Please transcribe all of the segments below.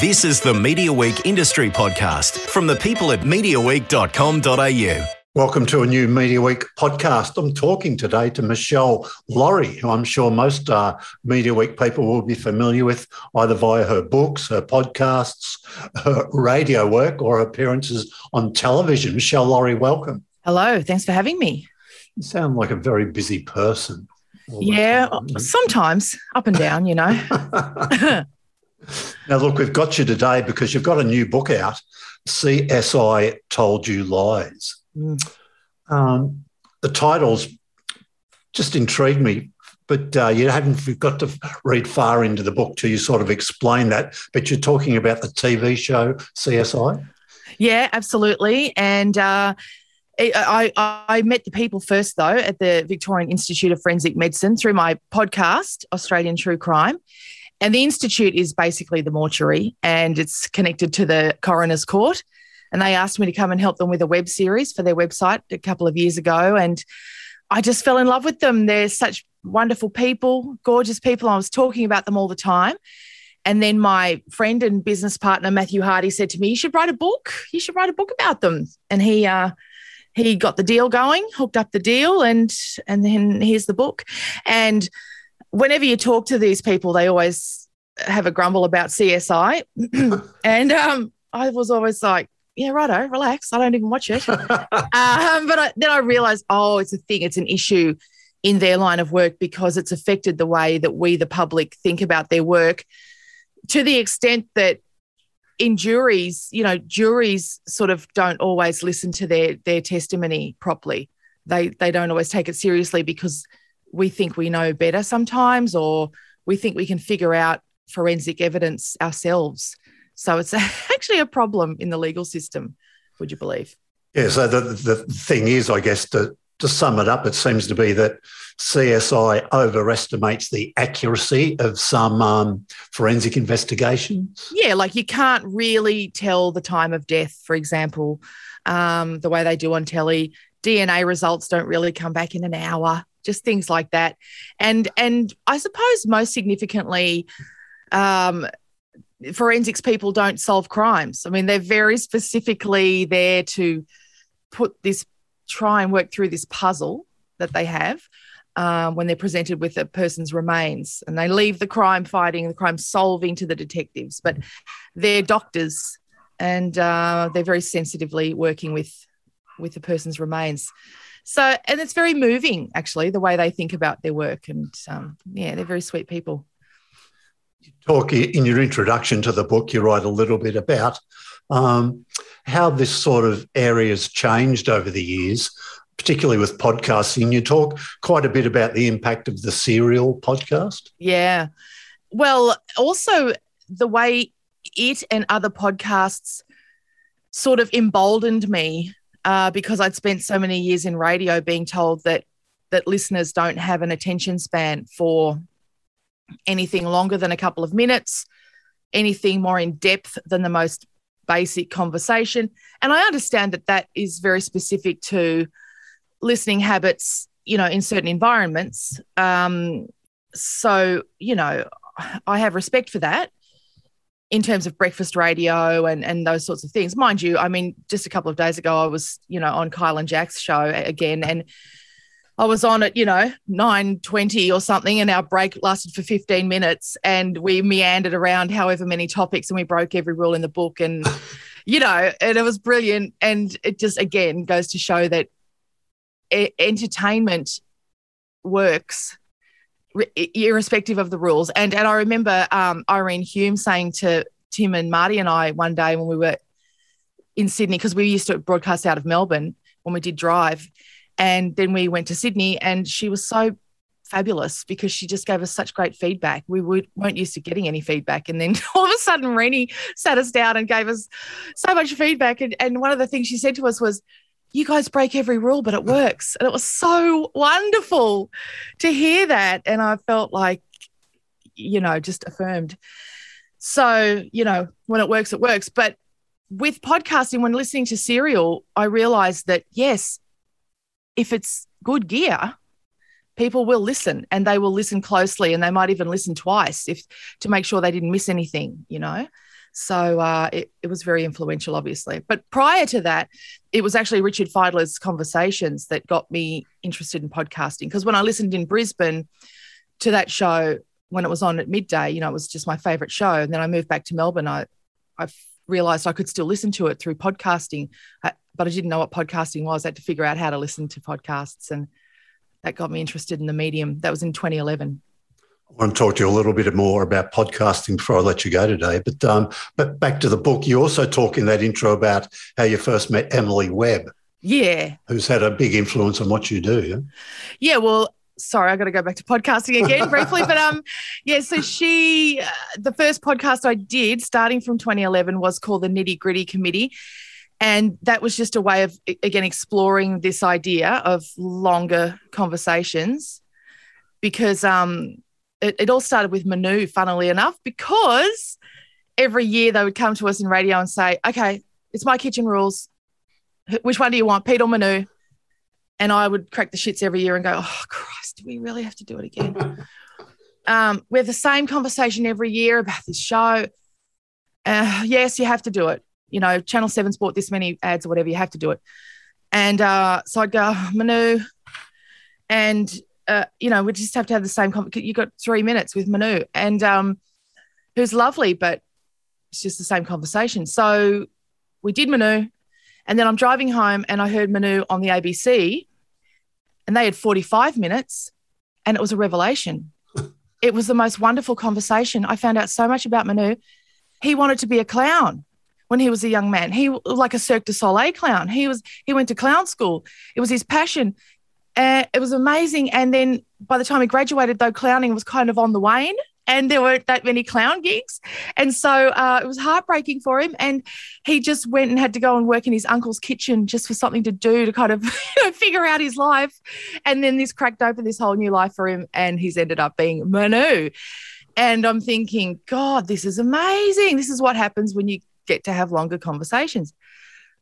This is the Media Week Industry Podcast from the people at MediaWeek.com.au. Welcome to a new Media Week podcast. I'm talking today to Meshel Laurie, who I'm sure most uh, Media Week people will be familiar with either via her books, her podcasts, her radio work, or appearances on television. Meshel Laurie, welcome. Hello, thanks for having me. You sound like a very busy person. Yeah, sometimes up and down, you know. now, look, we've got you today because you've got a new book out CSI Told You Lies. Mm. Um, the titles just intrigued me, but uh, you haven't got to read far into the book till you sort of explain that. But you're talking about the TV show CSI. Yeah, absolutely, and. Uh, I, I, met the people first, though, at the Victorian Institute of Forensic Medicine through my podcast, Australian True Crime. And the Institute is basically the mortuary and it's connected to the coroner's court and they asked me to come and help them with a web series for their website a couple of years ago. And I just fell in love with them. They're such wonderful people, gorgeous people. I was talking about them all the time. And then my friend and business partner Matthew Hardy said to me, "You should write a book. You should write a book about them." And he uh, he got the deal going, hooked up the deal, and and then here's the book. And whenever you talk to these people, they always have a grumble about CSI, and um, I was always like, yeah, righto, relax. I don't even watch it. um, but I, then I realized, oh, it's a thing, it's an issue in their line of work because it's affected the way that we, the public, think about their work to the extent that in juries, you know, juries sort of don't always listen to their their testimony properly. They they don't always take it seriously because we think we know better sometimes, or we think we can figure out forensic evidence ourselves. So it's actually a problem in the legal system, would you believe? Yeah. So the, the thing is, I guess, to, to sum it up, it seems to be that CSI overestimates the accuracy of some um, forensic investigations. Yeah, like you can't really tell the time of death, for example, um, the way they do on telly. DNA results don't really come back in an hour, just things like that. And and I suppose most significantly, um, forensics people don't solve crimes. I mean, they're very specifically there to put this, try and work through this puzzle that they have um, when they're presented with a person's remains. And they leave the crime fighting, the crime solving to the detectives, but they're doctors and uh, they're very sensitively working with with the person's remains. So, and it's very moving, actually, the way they think about their work. And um, yeah, they're very sweet people You talk in your introduction to the book, you write a little bit about um, how this sort of area has changed over the years, particularly with podcasting. You talk quite a bit about the impact of the serial podcast. Yeah. Well, also the way it and other podcasts sort of emboldened me uh, because I'd spent so many years in radio being told that that listeners don't have an attention span for anything longer than a couple of minutes, anything more in depth than the most basic conversation. And I understand that that is very specific to listening habits, you know, in certain environments. Um, so, you know, I have respect for that in terms of breakfast radio and and those sorts of things. Mind you, I mean, just a couple of days ago, I was, you know, on Kyle and Jack's show again, and I was on at, you know, 9.20 or something and our break lasted for 15 minutes and we meandered around however many topics and we broke every rule in the book and, you know, and it was brilliant. And it just, again, goes to show that entertainment works irrespective of the rules. And, and I remember um, Irene Hume saying to Tim and Marty and I one day when we were in Sydney, because we used to broadcast out of Melbourne when we did Drive and then we went to Sydney, and she was so fabulous because she just gave us such great feedback. We would, weren't used to getting any feedback. And then all of a sudden, Rennie sat us down and gave us so much feedback. And, and one of the things she said to us was, you guys break every rule, but it works. And it was so wonderful to hear that. And I felt like, you know, just affirmed. So, you know, when it works, it works. But with podcasting, when listening to Serial, I realized that yes, if it's good gear, people will listen and they will listen closely and they might even listen twice if to make sure they didn't miss anything, you know. So uh, it, it was very influential, obviously. But prior to that, it was actually Richard Fidler's conversations that got me interested in podcasting. Because when I listened in Brisbane to that show when it was on at midday, you know, it was just my favorite show. And then I moved back to Melbourne. I, I realized I could still listen to it through podcasting, uh, but I didn't know what podcasting was. I had to figure out how to listen to podcasts. And that got me interested in the medium. That was in 2011. I want to talk to you a little bit more about podcasting before I let you go today. But um, but back to the book, you also talk in that intro about how you first met Emily Webb. Yeah. Who's had a big influence on what you do. Yeah. Yeah. Well, sorry, I got to go back to podcasting again briefly, but um, yeah. So she, uh, the first podcast I did, starting from 2011, was called the Nitty Gritty Committee, and that was just a way of again exploring this idea of longer conversations, because um, it, it all started with Manu, funnily enough, because every year they would come to us in radio and say, okay, it's my kitchen rules. Which one do you want, Pete or Manu? And I would crack the shits every year and go, oh, Christ, do we really have to do it again? um, we have the same conversation every year about this show. Uh, yes, you have to do it. You know, Channel 7's bought this many ads or whatever, you have to do it. And uh, so I'd go, Manu. And uh, you know, we just have to have the same. you got three minutes with Manu, and um, who's lovely, but it's just the same conversation. So we did Manu, and then I'm driving home, and I heard Manu on the ABC, and they had 45 minutes, and it was a revelation. it was the most wonderful conversation. I found out so much about Manu. He wanted to be a clown when he was a young man. He like a Cirque du Soleil clown. He was he went to clown school. It was his passion. And it was amazing. And then by the time he graduated, though, clowning was kind of on the wane and there weren't that many clown gigs. And so uh, it was heartbreaking for him. And he just went and had to go and work in his uncle's kitchen just for something to do to kind of figure out his life. And then this cracked open this whole new life for him. And he's ended up being Manu. And I'm thinking, God, this is amazing. This is what happens when you get to have longer conversations.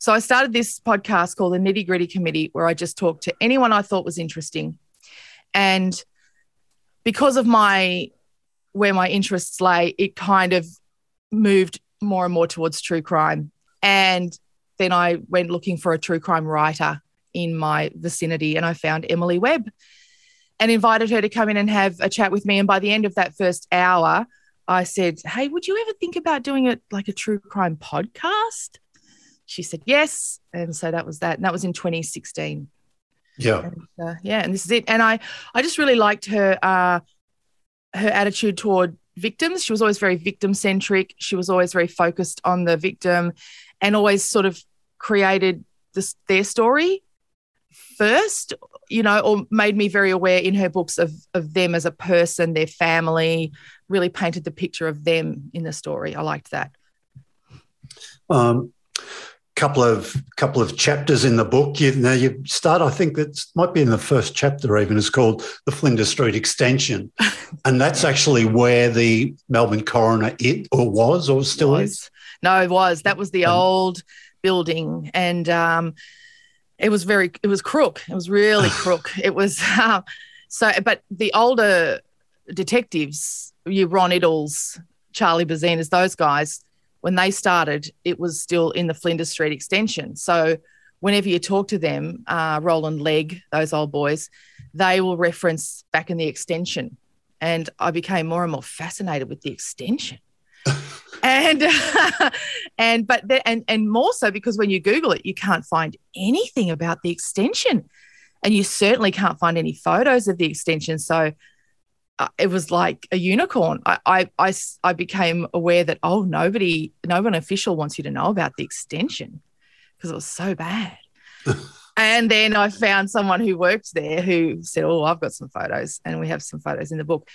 So I started this podcast called the Nitty Gritty Committee, where I just talked to anyone I thought was interesting. And because of my where my interests lay, it kind of moved more and more towards true crime. And then I went looking for a true crime writer in my vicinity and I found Emily Webb and invited her to come in and have a chat with me. And by the end of that first hour, I said, Hey, would you ever think about doing it like a true crime podcast? She said yes. And so that was that. And that was in 2016. Yeah. And, uh, yeah. And this is it. And I, I just really liked her, uh, her attitude toward victims. She was always very victim centric. She was always very focused on the victim and always sort of created this, their story first, you know, or made me very aware in her books of, of them as a person, their family, really painted the picture of them in the story. I liked that. Um, couple of couple of chapters in the book. You now you start. I think that might be in the first chapter. Even it's called the Flinders Street Extension, and that's actually where the Melbourne coroner it or was or still was. is. No, it was. That was the um, old building, and um, it was very. It was crook. It was really crook. It was uh, so. But the older detectives, you Ron Iddles, Charlie Bezzinas, those guys when they started, it was still in the Flinders Street extension. So whenever you talk to them, uh, Roland Legg, those old boys, they will reference back in the extension. And I became more and more fascinated with the extension. and and but the, and and more so because when you google it you can't find anything about the extension and you certainly can't find any photos of the extension so it was like a unicorn. I, I, I, I, became aware that, oh, nobody, no one official wants you to know about the extension because it was so bad. and then I found someone who worked there who said, oh, I've got some photos. And we have some photos in the book.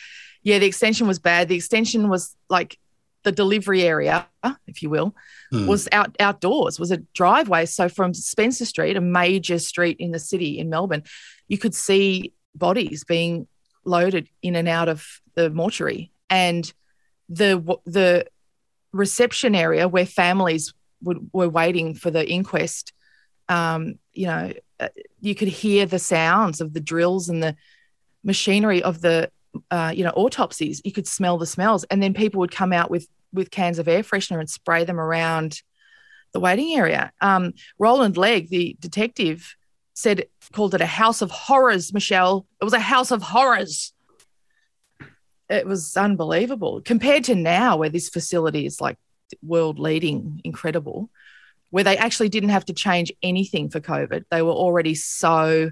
Yeah, the extension was bad. The extension was like the delivery area, if you will, hmm. was out outdoors, was a driveway. So from Spencer Street, a major street in the city in Melbourne, you could see bodies being loaded in and out of the mortuary. And the the reception area where families would, were waiting for the inquest um, you know uh, you could hear the sounds of the drills and the machinery of the uh, you know autopsies. You could smell the smells. And then people would come out with with cans of air freshener and spray them around the waiting area. Um, Roland Legg, the detective, said called it a house of horrors. Meshel, it was a house of horrors. It was unbelievable compared to now, where this facility is like world leading, incredible, where they actually didn't have to change anything for COVID. They were already so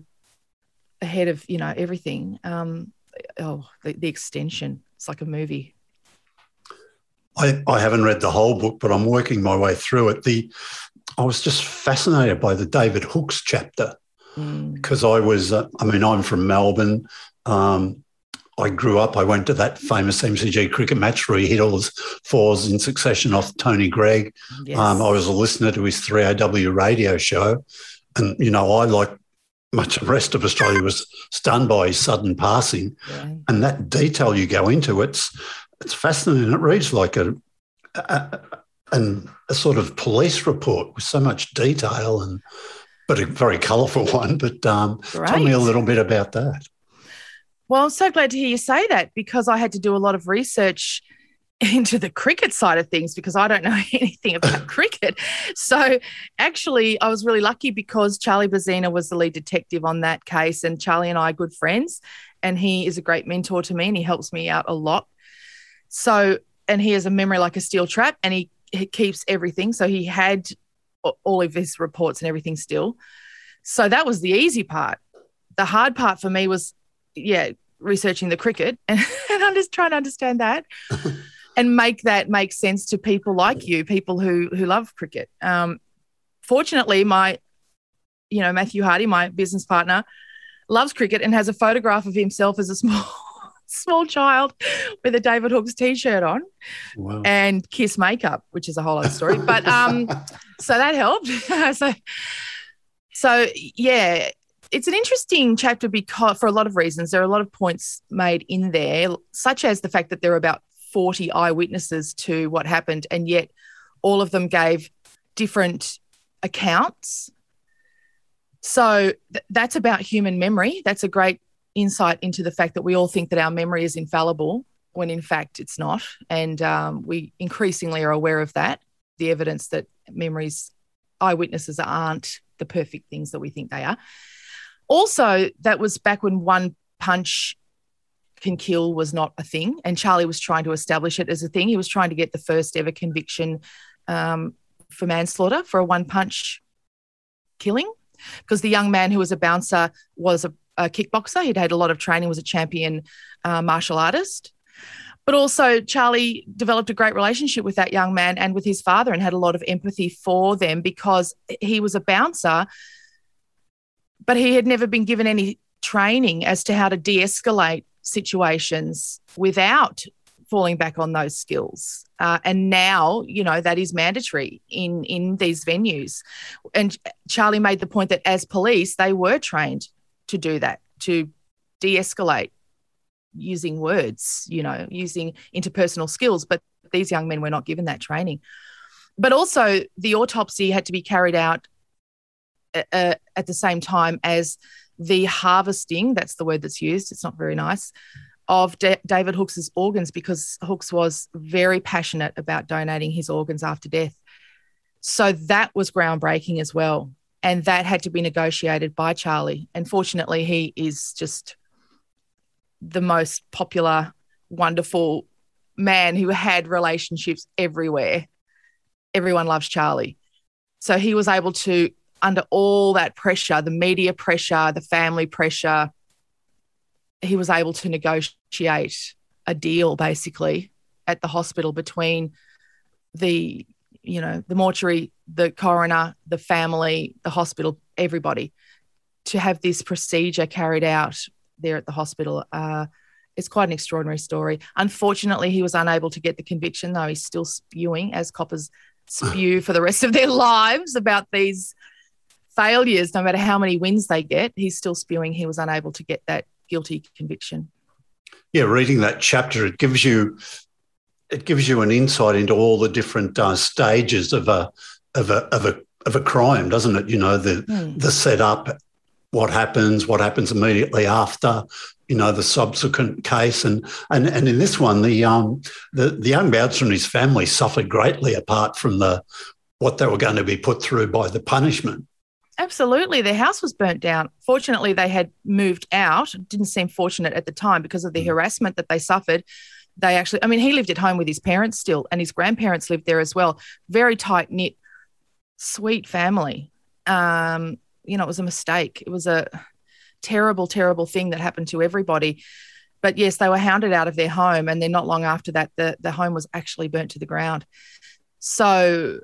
ahead of you know everything. Um, oh, the, the extension. It's like a movie. I, I haven't read the whole book, but I'm working my way through it. The I was just fascinated by the David Hookes chapter because mm. I was, uh, I mean, I'm from Melbourne. Um, I grew up, I went to that famous MCG cricket match where he hit all his fours in succession off Tony Greig. Yes. Um, I was a listener to his 3AW radio show. And, you know, I, like much of the rest of Australia, was stunned by his sudden passing. Yeah. And that detail you go into, it's it's fascinating. It reads like a, a, a, a sort of police report with so much detail and but a very colourful one. But um, tell me a little bit about that. Well, I'm so glad to hear you say that because I had to do a lot of research into the cricket side of things because I don't know anything about cricket. So actually, I was really lucky because Charlie Bezzina was the lead detective on that case, and Charlie and I are good friends, and he is a great mentor to me, and he helps me out a lot. So, and he has a memory like a steel trap, and he, he keeps everything. So he had all of his reports and everything still. So that was the easy part. The hard part for me was, yeah, researching the cricket, and, and I'm just trying to understand that. and make that make sense to people like you, people who who love cricket. Um, fortunately, my, you know, Matthew Hardy, my business partner, loves cricket and has a photograph of himself as a small small child with a David Hookes t-shirt on wow. and kiss makeup, which is a whole other story. But um, so that helped. so, so yeah, it's an interesting chapter because for a lot of reasons. There are a lot of points made in there, such as the fact that there are about 40 eyewitnesses to what happened, and yet all of them gave different accounts. So th- that's about human memory. That's a great insight into the fact that we all think that our memory is infallible when in fact it's not. And um, we increasingly are aware of that, the evidence that memories, eyewitnesses aren't the perfect things that we think they are. Also, that was back when one punch can kill was not a thing. And Charlie was trying to establish it as a thing. He was trying to get the first ever conviction um, for manslaughter for a one punch killing because the young man who was a bouncer was a a kickboxer. He'd had a lot of training, was a champion uh, martial artist. But also, Charlie developed a great relationship with that young man and with his father and had a lot of empathy for them because he was a bouncer, but he had never been given any training as to how to de escalate situations without falling back on those skills. Uh, and now, you know, that is mandatory in in these venues. And Charlie made the point that as police, they were trained to do that, to de escalate using words, you know, using interpersonal skills. But these young men were not given that training. But also, the autopsy had to be carried out uh, uh at the same time as the harvesting that's the word that's used, it's not very nice of D- David Hookes's organs because Hookes was very passionate about donating his organs after death. So that was groundbreaking as well and that had to be negotiated by Charlie. And fortunately, he is just the most popular, wonderful man who had relationships everywhere. Everyone loves Charlie. So he was able to, under all that pressure, the media pressure, the family pressure, he was able to negotiate a deal basically at the hospital between the you know, the mortuary, the coroner, the family, the hospital, everybody to have this procedure carried out there at the hospital. Uh, it's quite an extraordinary story. Unfortunately, he was unable to get the conviction, though he's still spewing as coppers spew for the rest of their lives about these failures, no matter how many wins they get. He's still spewing. He was unable to get that guilty conviction. Yeah, reading that chapter, it gives you it gives you an insight into all the different uh, stages of a of a of a of a crime, doesn't it? You know the mm. the setup, what happens, what happens immediately after, you know, the subsequent case. And and, and in this one, the um the, the young bouncer and his family suffered greatly apart from the what they were going to be put through by the punishment. Absolutely. Their house was burnt down. Fortunately, they had moved out. It didn't seem fortunate at the time because of the mm. harassment that they suffered. They actually, I mean, he lived at home with his parents still, and his grandparents lived there as well. Very tight knit, sweet family. Um, you know, it was a mistake. It was a terrible, terrible thing that happened to everybody. But yes, they were hounded out of their home, and then not long after that, the the home was actually burnt to the ground. So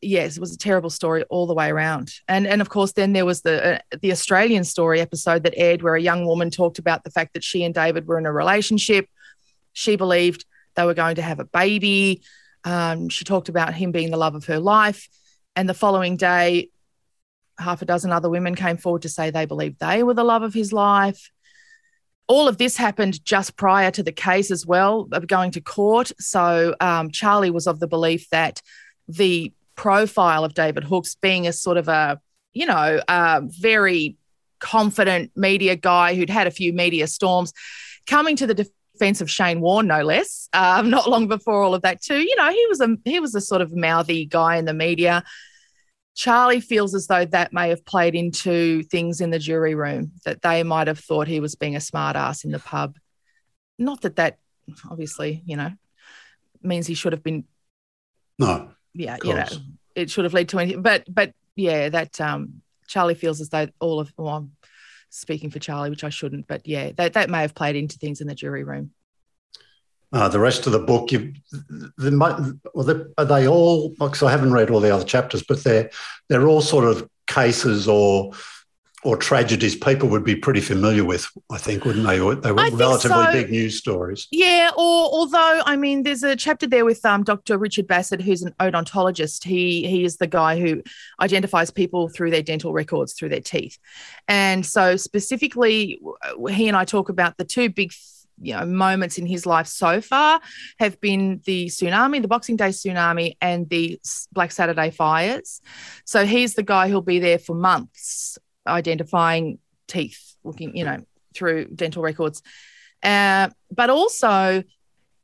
yes, it was a terrible story all the way around. And and of course, then there was the uh, the Australian story episode that aired where a young woman talked about the fact that she and David were in a relationship. She believed they were going to have a baby. Um, she talked about him being the love of her life. And the following day, half a dozen other women came forward to say they believed they were the love of his life. All of this happened just prior to the case as well of going to court. So um, Charlie was of the belief that the profile of David Hookes being a sort of a, you know, a very confident media guy who'd had a few media storms, coming to the defense of Shane Warne, no less. Um, not long before all of that, too. You know, he was a he was a sort of mouthy guy in the media. Charlie feels as though that may have played into things in the jury room, that they might have thought he was being a smartass in the pub. Not that that obviously, you know, means he should have been. No. Yeah, you know, it should have led to anything. But, but yeah, that um, Charlie feels as though all of, well, speaking for Charlie, which I shouldn't, but yeah, that, that may have played into things in the jury room. Uh, the rest of the book, you, the, well, are they all? Because I haven't read all the other chapters, but they're they're all sort of cases or or tragedies people would be pretty familiar with. I think, wouldn't they? They were relatively so. big news stories. Yeah. Or although I mean, there's a chapter there with um, Dr. Richard Bassed, who's an odontologist. He he is the guy who identifies people through their dental records, through their teeth, and so specifically, he and I talk about the two big you know moments in his life so far have been the tsunami, the Boxing Day tsunami, and the Black Saturday fires. So he's the guy who'll be there for months identifying teeth, looking you know through dental records. Uh, but also,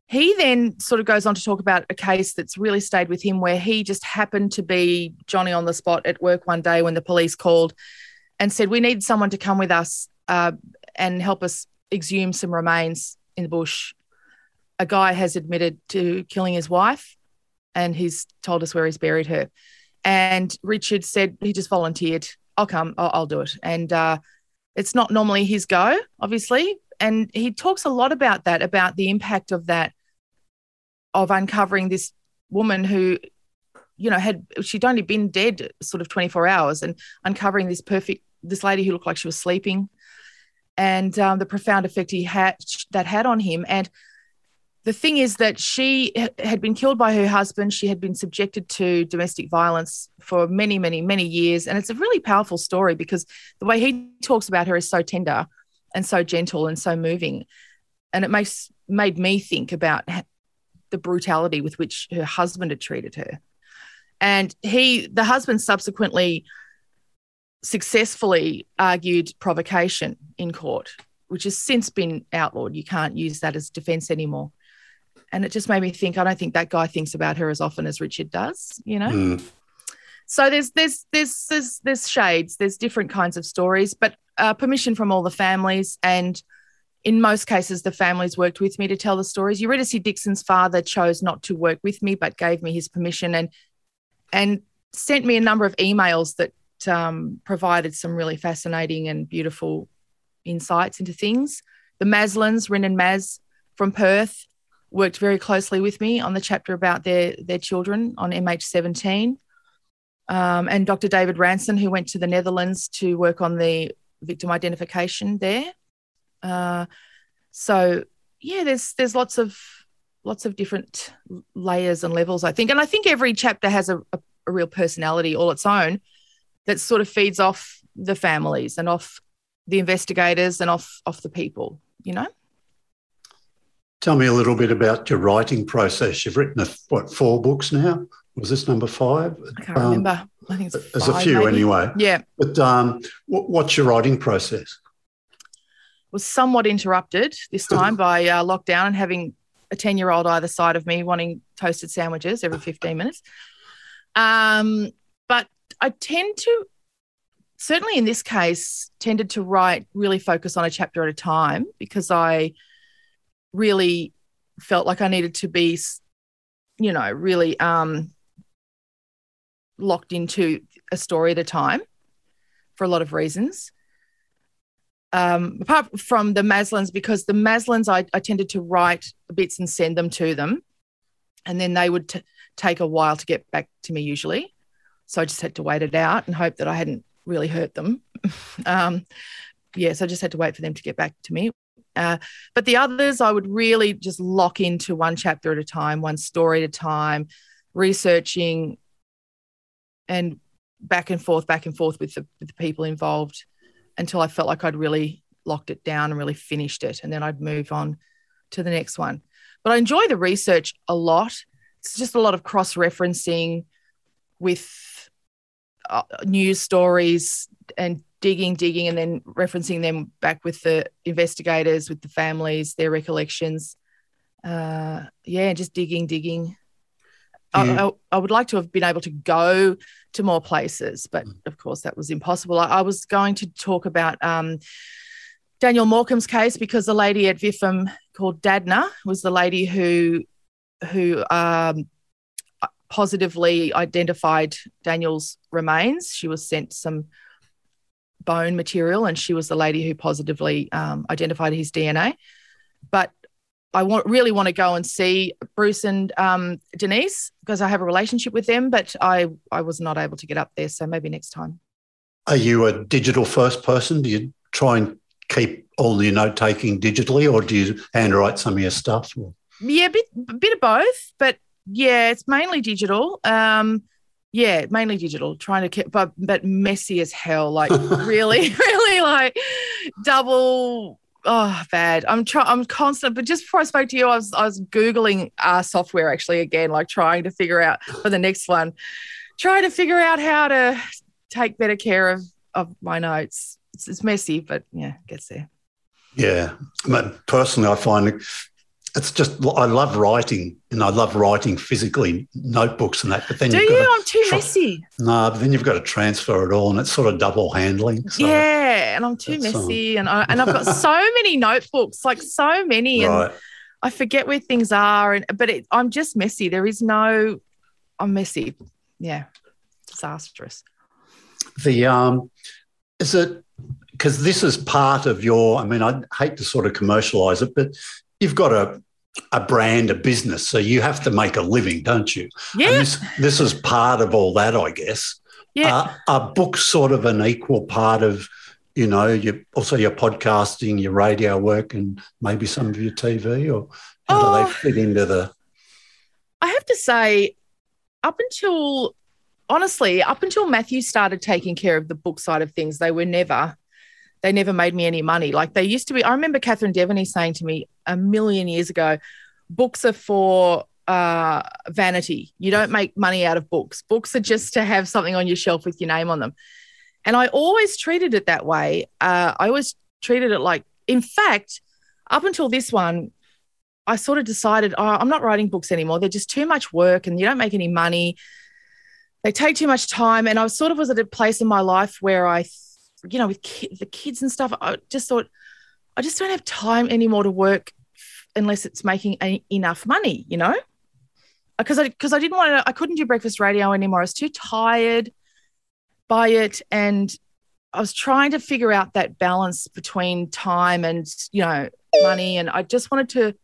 he then sort of goes on to talk about a case that's really stayed with him where he just happened to be Johnny on the spot at work one day when the police called and said, We need someone to come with us uh, and help us exhumed some remains in the bush. A guy has admitted to killing his wife and he's told us where he's buried her. And Richard said he just volunteered. I'll come, I'll, I'll do it. And uh, it's not normally his go, obviously. And he talks a lot about that, about the impact of that, of uncovering this woman who, you know, had she'd only been dead sort of 24 hours and uncovering this perfect, this lady who looked like she was sleeping and um, the profound effect he had that had on him. And the thing is that she had been killed by her husband. She had been subjected to domestic violence for many, many, many years. And it's a really powerful story because the way he talks about her is so tender and so gentle and so moving. And it makes made me think about the brutality with which her husband had treated her. And he, the husband subsequently successfully argued provocation in court, which has since been outlawed. You can't use that as defense anymore. And it just made me think, I don't think that guy thinks about her as often as Richard does, you know? Mm. So there's there's there's there's there's shades, there's different kinds of stories, but uh, permission from all the families and in most cases, the families worked with me to tell the stories. Eurydice Dixon's father chose not to work with me, but gave me his permission and and sent me a number of emails that um, provided some really fascinating and beautiful insights into things. The Maslins, Rin and Maz from Perth, worked very closely with me on the chapter about their their children on MH17. Um, and Dr. David Ranson, who went to the Netherlands to work on the victim identification there. Uh, so yeah, there's there's lots of lots of different layers and levels, I think, and I think every chapter has a, a, a real personality all its own that sort of feeds off the families and off the investigators and off off the people you know tell me a little bit about your writing process you've written a, what four books now was this number five i can't um, remember I think it's There's a few maybe. anyway. Yeah, But um, wh- what's your writing process? was somewhat interrupted this time by uh, lockdown and having a 10 year old either side of me wanting toasted sandwiches every 15 minutes. Um, but I tend to, certainly in this case, tended to write, really focus on a chapter at a time because I really felt like I needed to be, you know, really um, locked into a story at a time for a lot of reasons um, apart from the Maslins, because the Maslins, I, I tended to write bits and send them to them, and then they would t- take a while to get back to me usually. So I just had to wait it out and hope that I hadn't really hurt them. um, yeah, so I just had to wait for them to get back to me. Uh, but the others, I would really just lock into one chapter at a time, one story at a time, researching and back and forth, back and forth with the, with the people involved until I felt like I'd really locked it down and really finished it. And then I'd move on to the next one. But I enjoy the research a lot. It's just a lot of cross referencing with uh, news stories and digging, digging, and then referencing them back with the investigators, with the families, their recollections. Uh, yeah, just digging, digging. I, I, I would like to have been able to go to more places, but of course that was impossible. I, I was going to talk about um, Daniel Morcombe's case because the lady at VIFM called Dadna was the lady who who um, positively identified Daniel's remains. She was sent some bone material, and she was the lady who positively um, identified his DNA. But I want, really want to go and see Bruce and um, Denise because I have a relationship with them, but I, I was not able to get up there. So maybe next time. Are you a digital first person? Do you try and keep all your note taking digitally, or do you handwrite some of your stuff? Or- Yeah, a bit, a bit of both, but yeah, it's mainly digital. Um, yeah, mainly digital. Trying to keep, but but messy as hell. Like really, really like double. Oh, bad. I'm trying. I'm constant. But just before I spoke to you, I was I was googling uh, software actually again, like trying to figure out for the next one, trying to figure out how to take better care of of my notes. It's, it's messy, but yeah, gets there. Yeah, but personally, I find it's just I love writing, and I love writing physically, notebooks and that. But then Do you've you? got I'm too try- messy. to, no, but then you've got to transfer it all, and it's sort of double handling. So, yeah, and I'm too um, messy, and I and I've got so many notebooks, like so many, and. I forget where things are, and but it, I'm just messy. There is no, I'm messy. Yeah, disastrous. The um, is it because this is part of your? I mean, I hate to sort of commercialize it, but you've got a a brand, a business, so you have to make a living, don't you? And Yeah, this this is part of all that, I guess. yeah. Are, are books sort of an equal part of, you know, your also your podcasting, your radio work, and maybe some of your TV, or how do Oh. they fit into the? I have to say, up until honestly, up until Matthew started taking care of the book side of things, they were never, they never made me any money. Like they used to be. I remember Catherine Deveny saying to me a million years ago, books are for uh, vanity. You don't make money out of books. Books are just to have something on your shelf with your name on them. And I always treated it that way. Uh, I always treated it like, in fact, up until this one, I sort of decided, oh, I'm not writing books anymore. They're just too much work and you don't make any money. They take too much time. And I sort of was at a place in my life where I, you know, with ki- the kids and stuff, I just thought, I just don't have time anymore to work unless it's making a, enough money, you know? Because I, because I didn't want to, I couldn't do breakfast radio anymore. I was too tired by it. And I was trying to figure out that balance between time and, you know, money. And I just wanted to,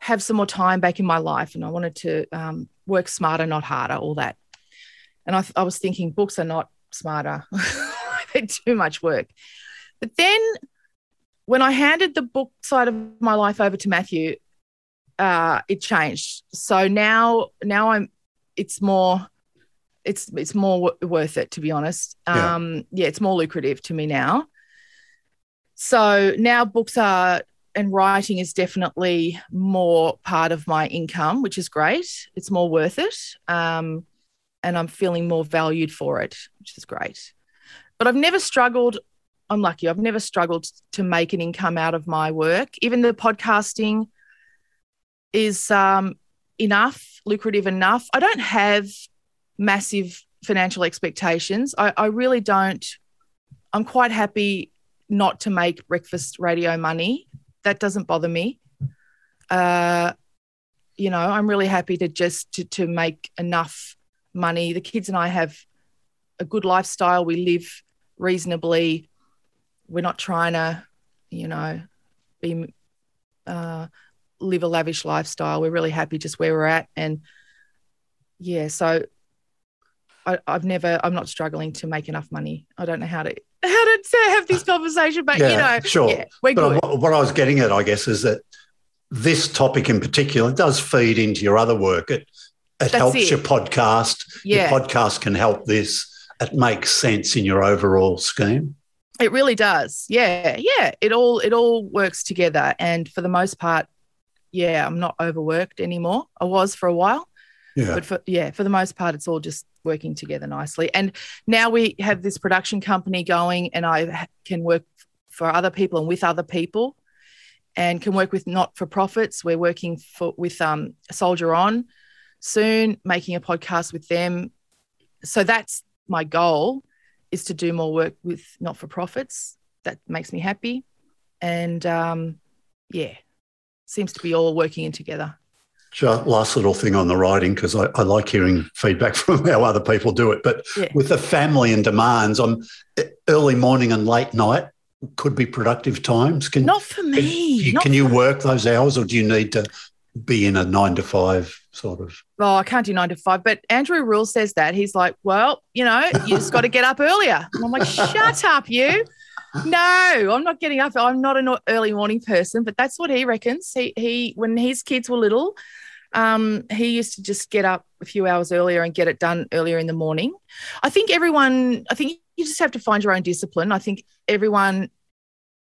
have some more time back in my life and I wanted to um, work smarter, not harder, all that. And I, I was thinking books are not smarter, too much work. But then when I handed the book side of my life over to Matthew, uh, it changed. So now, now I'm, it's more, it's it's more w- worth it to be honest. Yeah. Um, yeah, it's more lucrative to me now. So now books are and writing is definitely more part of my income, which is great. It's more worth it. Um, and I'm feeling more valued for it, which is great. But I've never struggled. I'm lucky. I've never struggled to make an income out of my work. Even the podcasting is um, enough, lucrative enough. I don't have massive financial expectations. I, I really don't. I'm quite happy not to make breakfast radio money. That doesn't bother me. Uh, you know, I'm really happy to just to, to make enough money. The kids and I have a good lifestyle. We live reasonably. We're not trying to, you know, be uh, live a lavish lifestyle. We're really happy just where we're at, and yeah. So I, have never. I'm not struggling to make enough money. I don't know how to how to have this conversation, but yeah, you know, sure. Yeah, we're but good. what I was getting at, I guess, is that this topic in particular does feed into your other work. It it helps it. your podcast. Yeah. Your podcast can help this. It makes sense in your overall scheme. It really does. Yeah. Yeah. It all it all works together. And for the most part, yeah, I'm not overworked anymore. I was for a while. Yeah. But for yeah, for the most part, it's all just working together nicely. And now we have this production company going, and I can work for other people and with other people, and can work with not for profits. We're working for with um, Soldier On soon, making a podcast with them. So that's my goal is to do more work with not for profits. That makes me happy. And um, yeah, seems to be all working in together. Just last little thing on the writing because I, I, like hearing feedback from how other people do it. But yeah. with the family and demands on early morning and late night could be productive times. Can not for me. Can, can you work those hours, or do you need to be in a nine to five sort of. Oh, I can't do nine to five. But Andrew Rule says that. He's like, well, you know, you just got to get up earlier. And I'm like, shut up, you. No, I'm not getting up. I'm not an early morning person, but that's what he reckons. He, he when his kids were little, um, he used to just get up a few hours earlier and get it done earlier in the morning. I think everyone, I think you just have to find your own discipline. I think everyone,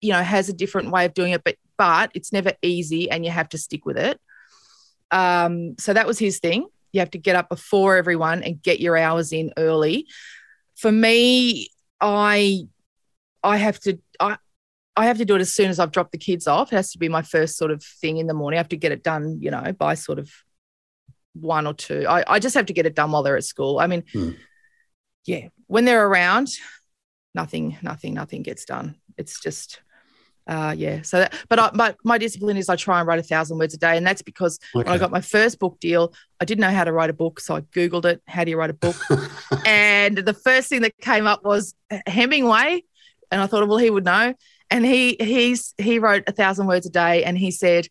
you know, has a different way of doing it, but but it's never easy and you have to stick with it. Um, so that was his thing. You have to get up before everyone and get your hours in early. For me, I I have to I I have to do it as soon as I've dropped the kids off. It has to be my first sort of thing in the morning. I have to get it done, you know, by sort of one or two. I, I just have to get it done while they're at school. I mean, hmm. yeah, when they're around, nothing, nothing, nothing gets done. It's just uh, yeah. So, that, but I, but my discipline is I try and write a thousand words a day, and that's because okay. when I got my first book deal, I didn't know how to write a book, so I googled it. How do you write a book? and the first thing that came up was Hemingway, and I thought, well, he would know. And he he's he wrote a thousand words a day, and he said,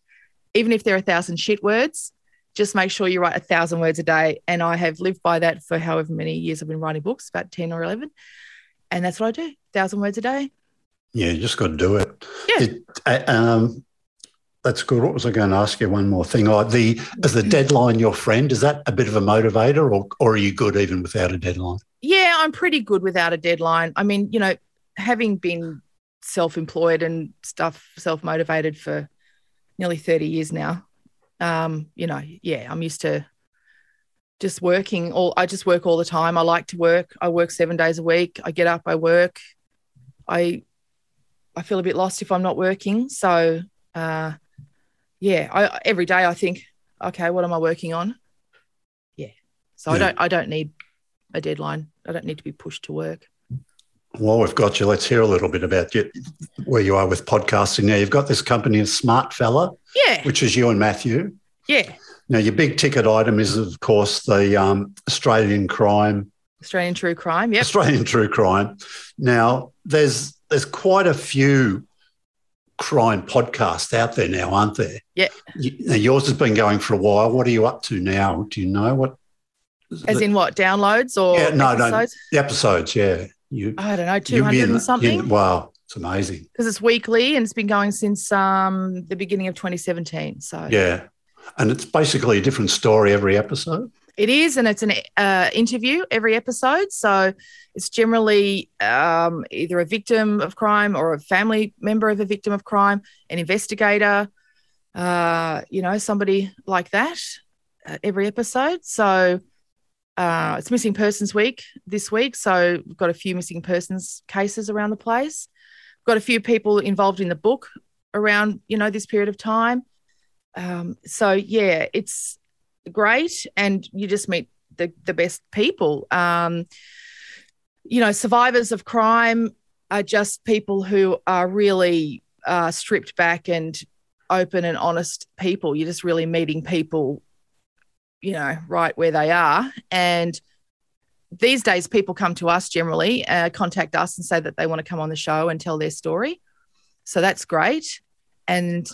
even if there are a thousand shit words, just make sure you write a thousand words a day. And I have lived by that for however many years I've been writing books, about ten or eleven, and that's what I do: thousand words a day. Yeah, you just got to do it. Yeah. It, um, that's good. What was I going to ask you? One more thing. Oh, the is the deadline your friend? Is that a bit of a motivator, or or are you good even without a deadline? Yeah, I'm pretty good without a deadline. I mean, you know, having been self-employed and stuff, self-motivated for nearly 30 years now. Um, you know, yeah, I'm used to just working all I just work all the time. I like to work. I work 7 days a week. I get up, I work. I I feel a bit lost if I'm not working. So, uh, yeah, I, every day I think, okay, what am I working on? Yeah. So yeah. I don't I don't need a deadline. I don't need to be pushed to work. Well, we've got you. Let's hear a little bit about you, where you are with podcasting now. You've got this company, Smart Fella, yeah, which is you and Matthew. Yeah. Now, your big ticket item is, of course, the um, Australian crime. Australian true crime. yeah. Australian true crime. Now, there's there's quite a few crime podcasts out there now, aren't there? Yeah. yours has been going for a while. What are you up to now? Do you know what? As the, in what downloads or yeah, no, episodes? no, the episodes. Yeah, you. I don't know, two hundred and something. wow, it's amazing because it's weekly and it's been going since um, the beginning of 2017. So yeah, and it's basically a different story every episode. It is, and it's an uh, interview every episode. So it's generally um, either a victim of crime or a family member of a victim of crime, an investigator, uh, you know, somebody like that uh, every episode. So uh, it's missing persons week this week, so we've got a few missing persons cases around the place. We've got a few people involved in the book around you know this period of time. Um, so yeah, it's great, and you just meet the the best people. Um, you know, survivors of crime are just people who are really uh, stripped back and open and honest people. You're just really meeting people, you know, right where they are. And these days, people come to us generally, uh, contact us and say that they want to come on the show and tell their story. So that's great. And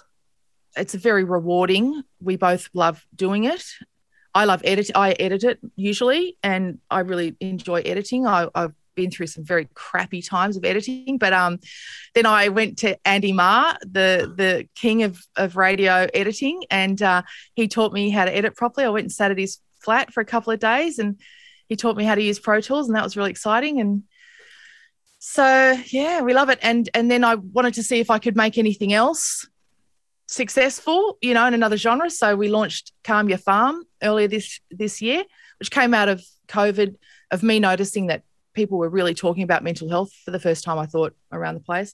it's very rewarding. We both love doing it. I love edit. I edit it usually, and I really enjoy editing. I, I've been through some very crappy times of editing. But um, then I went to Andy Marr, the the king of of radio editing, and uh, he taught me how to edit properly. I went and sat at his flat for a couple of days, and he taught me how to use Pro Tools, and that was really exciting. And so yeah, we love it. And and then I wanted to see if I could make anything else successful, you know, in another genre. So we launched Calm Your Farm earlier this this year, which came out of COVID, of me noticing that people were really talking about mental health for the first time, I thought, around the place,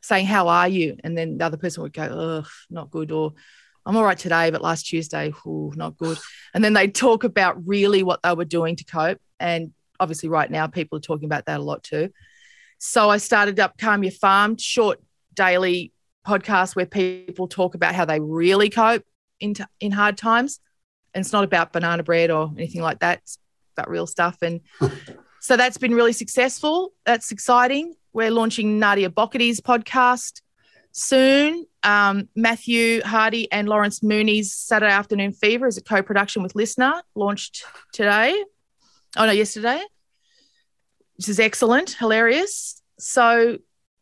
saying, How are you? And then the other person would go, Ugh, not good. Or I'm all right today, but last Tuesday, ooh, not good. And then they'd talk about really what they were doing to cope. And obviously, right now, people are talking about that a lot too. So I started up Calm Your Farm, short daily podcast where people talk about how they really cope in, t- in hard times. And it's not about banana bread or anything like that. It's about real stuff. And So that's been really successful. That's exciting. We're launching Nadia Bokody's podcast soon. Um, Matthew Hardy and Lawrence Mooney's Saturday Afternoon Fever is a co production with LiSTNR, launched today. Oh, no, yesterday. This is excellent, hilarious. So,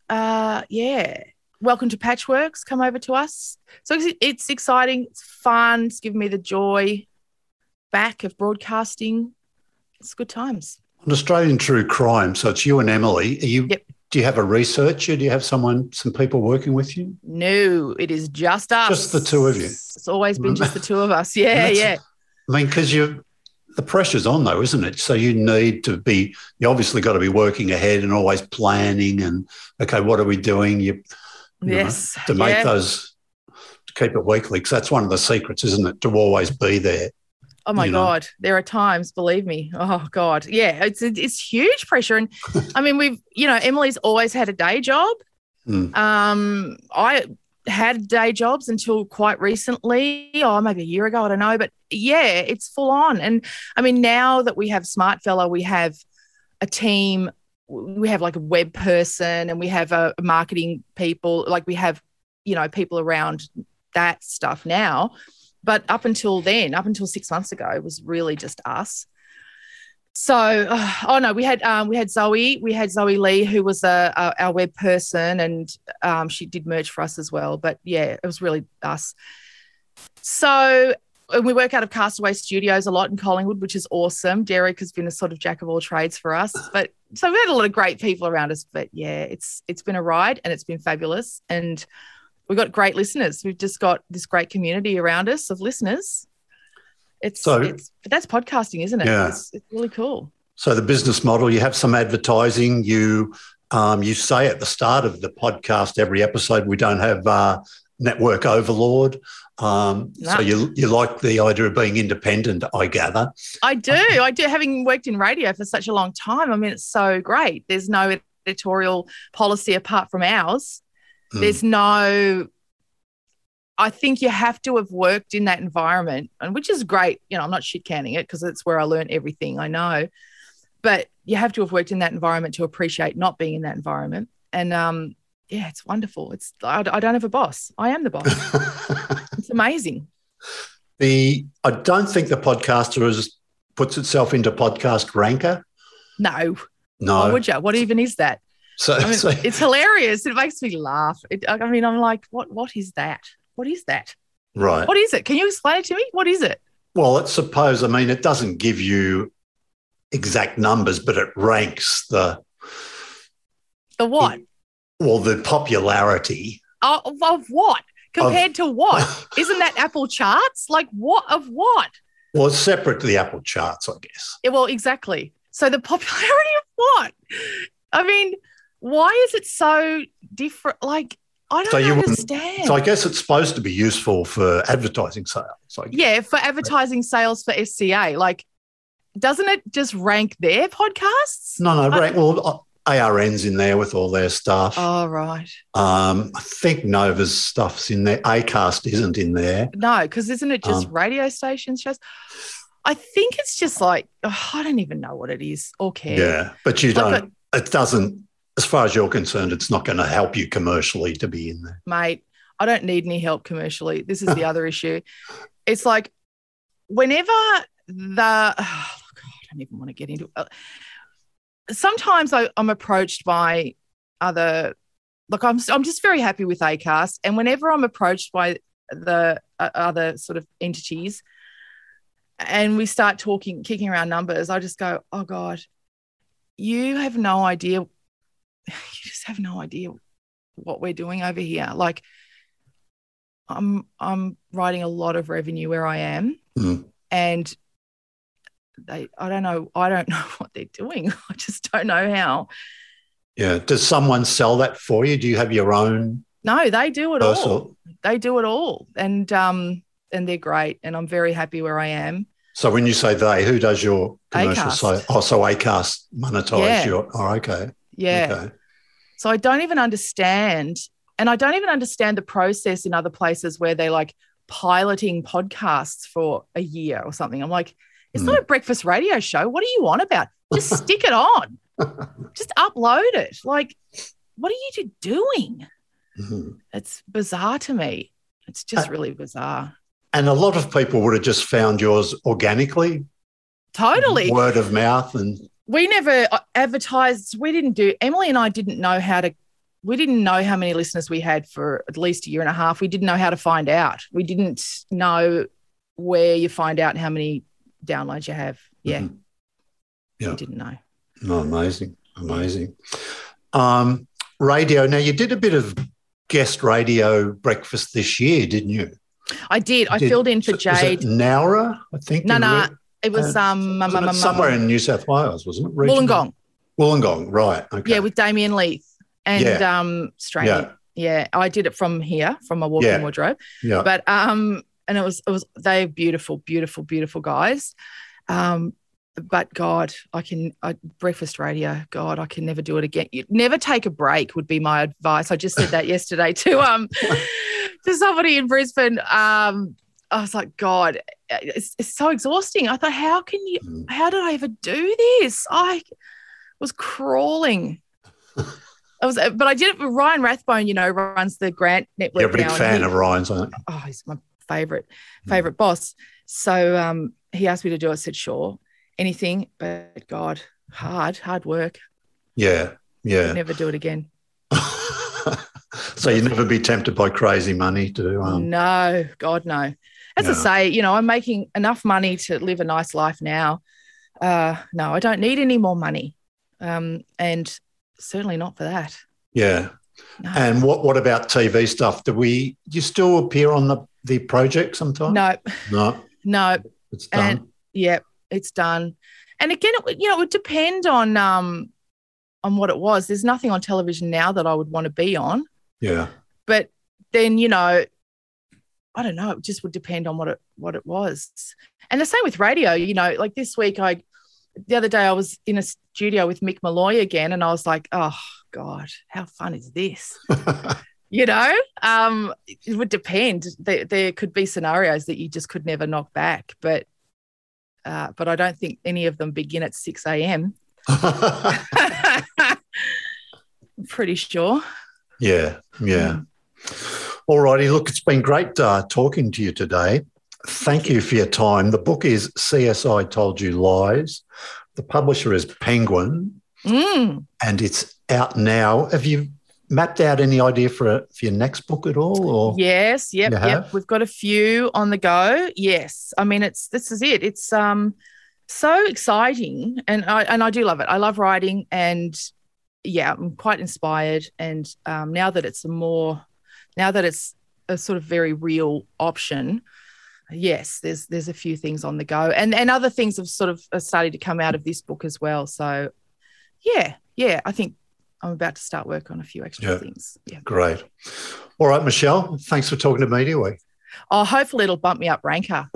uh, yeah, welcome to Patchworks. Come over to us. So it's, it's exciting. It's fun. It's given me the joy back of broadcasting. It's good times. An Australian True Crime. So it's you and Emily. Are you? Yep. Do you have a researcher? Do you have someone, some people working with you? No, it is just us. Just the two of you. It's always been just the two of us. Yeah, yeah. I mean, because you, the pressure's on though, isn't it? So you need to be. You obviously got to be working ahead and always planning. And okay, what are we doing? You yes, know, to make yeah. those to keep it weekly. Because that's one of the secrets, isn't it? To always be there. Oh my you know. god, there are times, believe me. Oh god, yeah, it's it's huge pressure, and I mean, we've you know, Emily's always had a day job. Mm. Um, I had day jobs until quite recently, or maybe a year ago, I don't know, but yeah, it's full on. And I mean, now that we have Smart Fella, we have a team. We have like a web person, and we have a marketing people. Like we have, you know, people around that stuff now but up until then, up until six months ago, it was really just us. So, uh, oh no, we had um, we had Zoe, we had Zoe Lee, who was a, a our web person, and um, she did merch for us as well. But yeah, it was really us. So and we work out of Castaway Studios a lot in Collingwood, which is awesome. Derek has been a sort of jack of all trades for us, but so we had a lot of great people around us. But yeah, it's it's been a ride and it's been fabulous, and we've got great listeners. We've just got this great community around us of listeners. It's, So- it's but that's podcasting, isn't it? Yeah. It's, it's really cool. So the business model, you have some advertising. You um, you say at the start of the podcast, every episode, we don't have uh, network overlord. Um, So you you like the idea of being independent, I gather. I do. I do. Having worked in radio for such a long time, I mean, it's so great. There's no editorial policy apart from ours. Mm. There's no. I think you have to have worked in that environment, and which is great. You know, I'm not shit canning it because it's where I learned everything I know. But you have to have worked in that environment to appreciate not being in that environment. And um, yeah, it's wonderful. It's I, I don't have a boss. I am the boss. it's amazing. the I don't think the podcaster has puts itself into podcast ranker. No, No, why would you? What even is that? so, I mean, so it's hilarious. It makes me laugh. It, I mean, I'm like, what? What is that? What is that? right. What is it? Can you explain it to me? What is it? Well, let's suppose. I mean, it doesn't give you exact numbers, but it ranks the The what? Well the popularity Oh, of, of what? Compared to what? Isn't that Apple charts? Like what? Of what? Well, it's separate to the Apple charts, I guess. Yeah, well, exactly. So the popularity of what? I mean, why is it so different? Like, I don't So you understand. So I guess it's supposed to be useful for advertising sales. Yeah, for advertising sales for SCA, like, doesn't it just rank their podcasts? No, no, right. Well, ARN's in there with all their stuff. Oh, right. Um, I think Nova's stuff's in there. Acast isn't in there. No, because isn't it just Um, radio stations shows? I think it's just like oh, I don't even know what it is or care. Yeah, but you Like don't. it doesn't. As far as you're concerned, it's not going to help you commercially to be in there. mate, I don't need any help commercially. This is the other issue. It's like whenever the, oh, God, I don't even want to get into it. Sometimes I, I'm approached by other, like I'm, I'm just very happy with ACAST. And whenever I'm approached by the uh, other sort of entities and we start talking, kicking around numbers, I just go, oh God, you have no idea. You just have no idea what we're doing over here. Like I'm I'm writing a lot of revenue where I am Mm. and they I don't know I don't know what they're doing. I just don't know how. Yeah. Does someone sell that for you? Do you have your own No, they do it all. They do it all. And um and they're great and I'm very happy where I am. So when you say they, who does your commercial sale? Oh, so Acast monetize Yeah. your. Oh, okay. Yeah. Okay. So I don't even understand and I don't even understand the process in other places where they're like piloting podcasts for a year or something. I'm like, it's Hmm. not a breakfast radio show. What are you on about? Just stick it on. Just upload it. Like, what are you doing? Mhm. It's bizarre to me. It's just Uh, really bizarre. And a lot of people would have just found yours organically, Totally. word of mouth, and we never uh, advertised. We didn't do. Emily and I didn't know how to. We didn't know how many listeners we had for at least a year and a half. We didn't know how to find out. We didn't know where you find out how many downloads you have. Yeah, Mhm. Yeah. we didn't know. Oh, amazing, amazing. Um, radio. Now you did a bit of guest radio breakfast this year, didn't you? I did. I Did- filled in for Was it Jade. Nowra, I think. No, no, it was uh, um, um, it um, somewhere um, in New South Wales, wasn't it? Regional? Wollongong. Wollongong, right? Okay. Yeah, with Damien Leith and Yeah. um, Strain. yeah, Yeah, I did it from here, from my walk-in Yeah. wardrobe. yeah. But um, and it was it was they beautiful, beautiful, beautiful guys. Um, but God, I can I, breakfast radio. God, I can never do it again. You never take a break would be my advice. I just said that yesterday to um to somebody in Brisbane. Um, I was like, God, it's, it's so exhausting. I thought, how can you? Mm. How did I ever do this? I was crawling. I was, but I did it with Ryan Rathbone. You know, runs the Grant Network. You're a big fan he- of Ryan's, aren't you? oh, he's my favorite, Mm. favorite boss. So um, he asked me to do it. I said, sure, anything, but God, hard, hard work. Yeah, yeah. Never do it again. so you never be tempted by crazy money to um, no, God, no. As I say, you know, I'm making enough money to live a nice life now. Uh, no, I don't need any more money, um, and certainly not for that. yeah. No, And what what about TV stuff? Do we do you still appear on the the project sometimes? no, no, no. it's done. And yeah, it's done. And again, it, you know, it would depend on um on what it was. There's nothing on television now that I would want to be on, yeah, but then you know, I don't know. It just would depend on what it what it was. And the same with radio. You know, like this week, I the other day I was in a studio with Mick Molloy again, and I was like, oh God, how fun is this? you know um it would depend there, there could be scenarios that you just could never knock back but uh, but i don't think any of them begin at 6 a.m i'm pretty sure yeah, yeah. All righty. Look, it's been great uh, talking to you today. Thank you for your time. The book is CSI Told You Lies. The publisher is Penguin, Mm. and it's out now. Have you mapped out any idea for, for your next book at all? Or yes yep yep. we've got a few on the go. Yes. I mean it's this is it. It's um so exciting and i and i do love it. I love writing and yeah i'm quite inspired and um now that it's a more now that it's a sort of very real option yes, there's there's a few things on the go, and and other things have sort of started to come out of this book as well. So, yeah, yeah, I think I'm about to start work on a few extra yeah. things. Yeah, great. All right, Meshel, thanks for talking to Media Week. Oh, hopefully it'll bump me up ranker.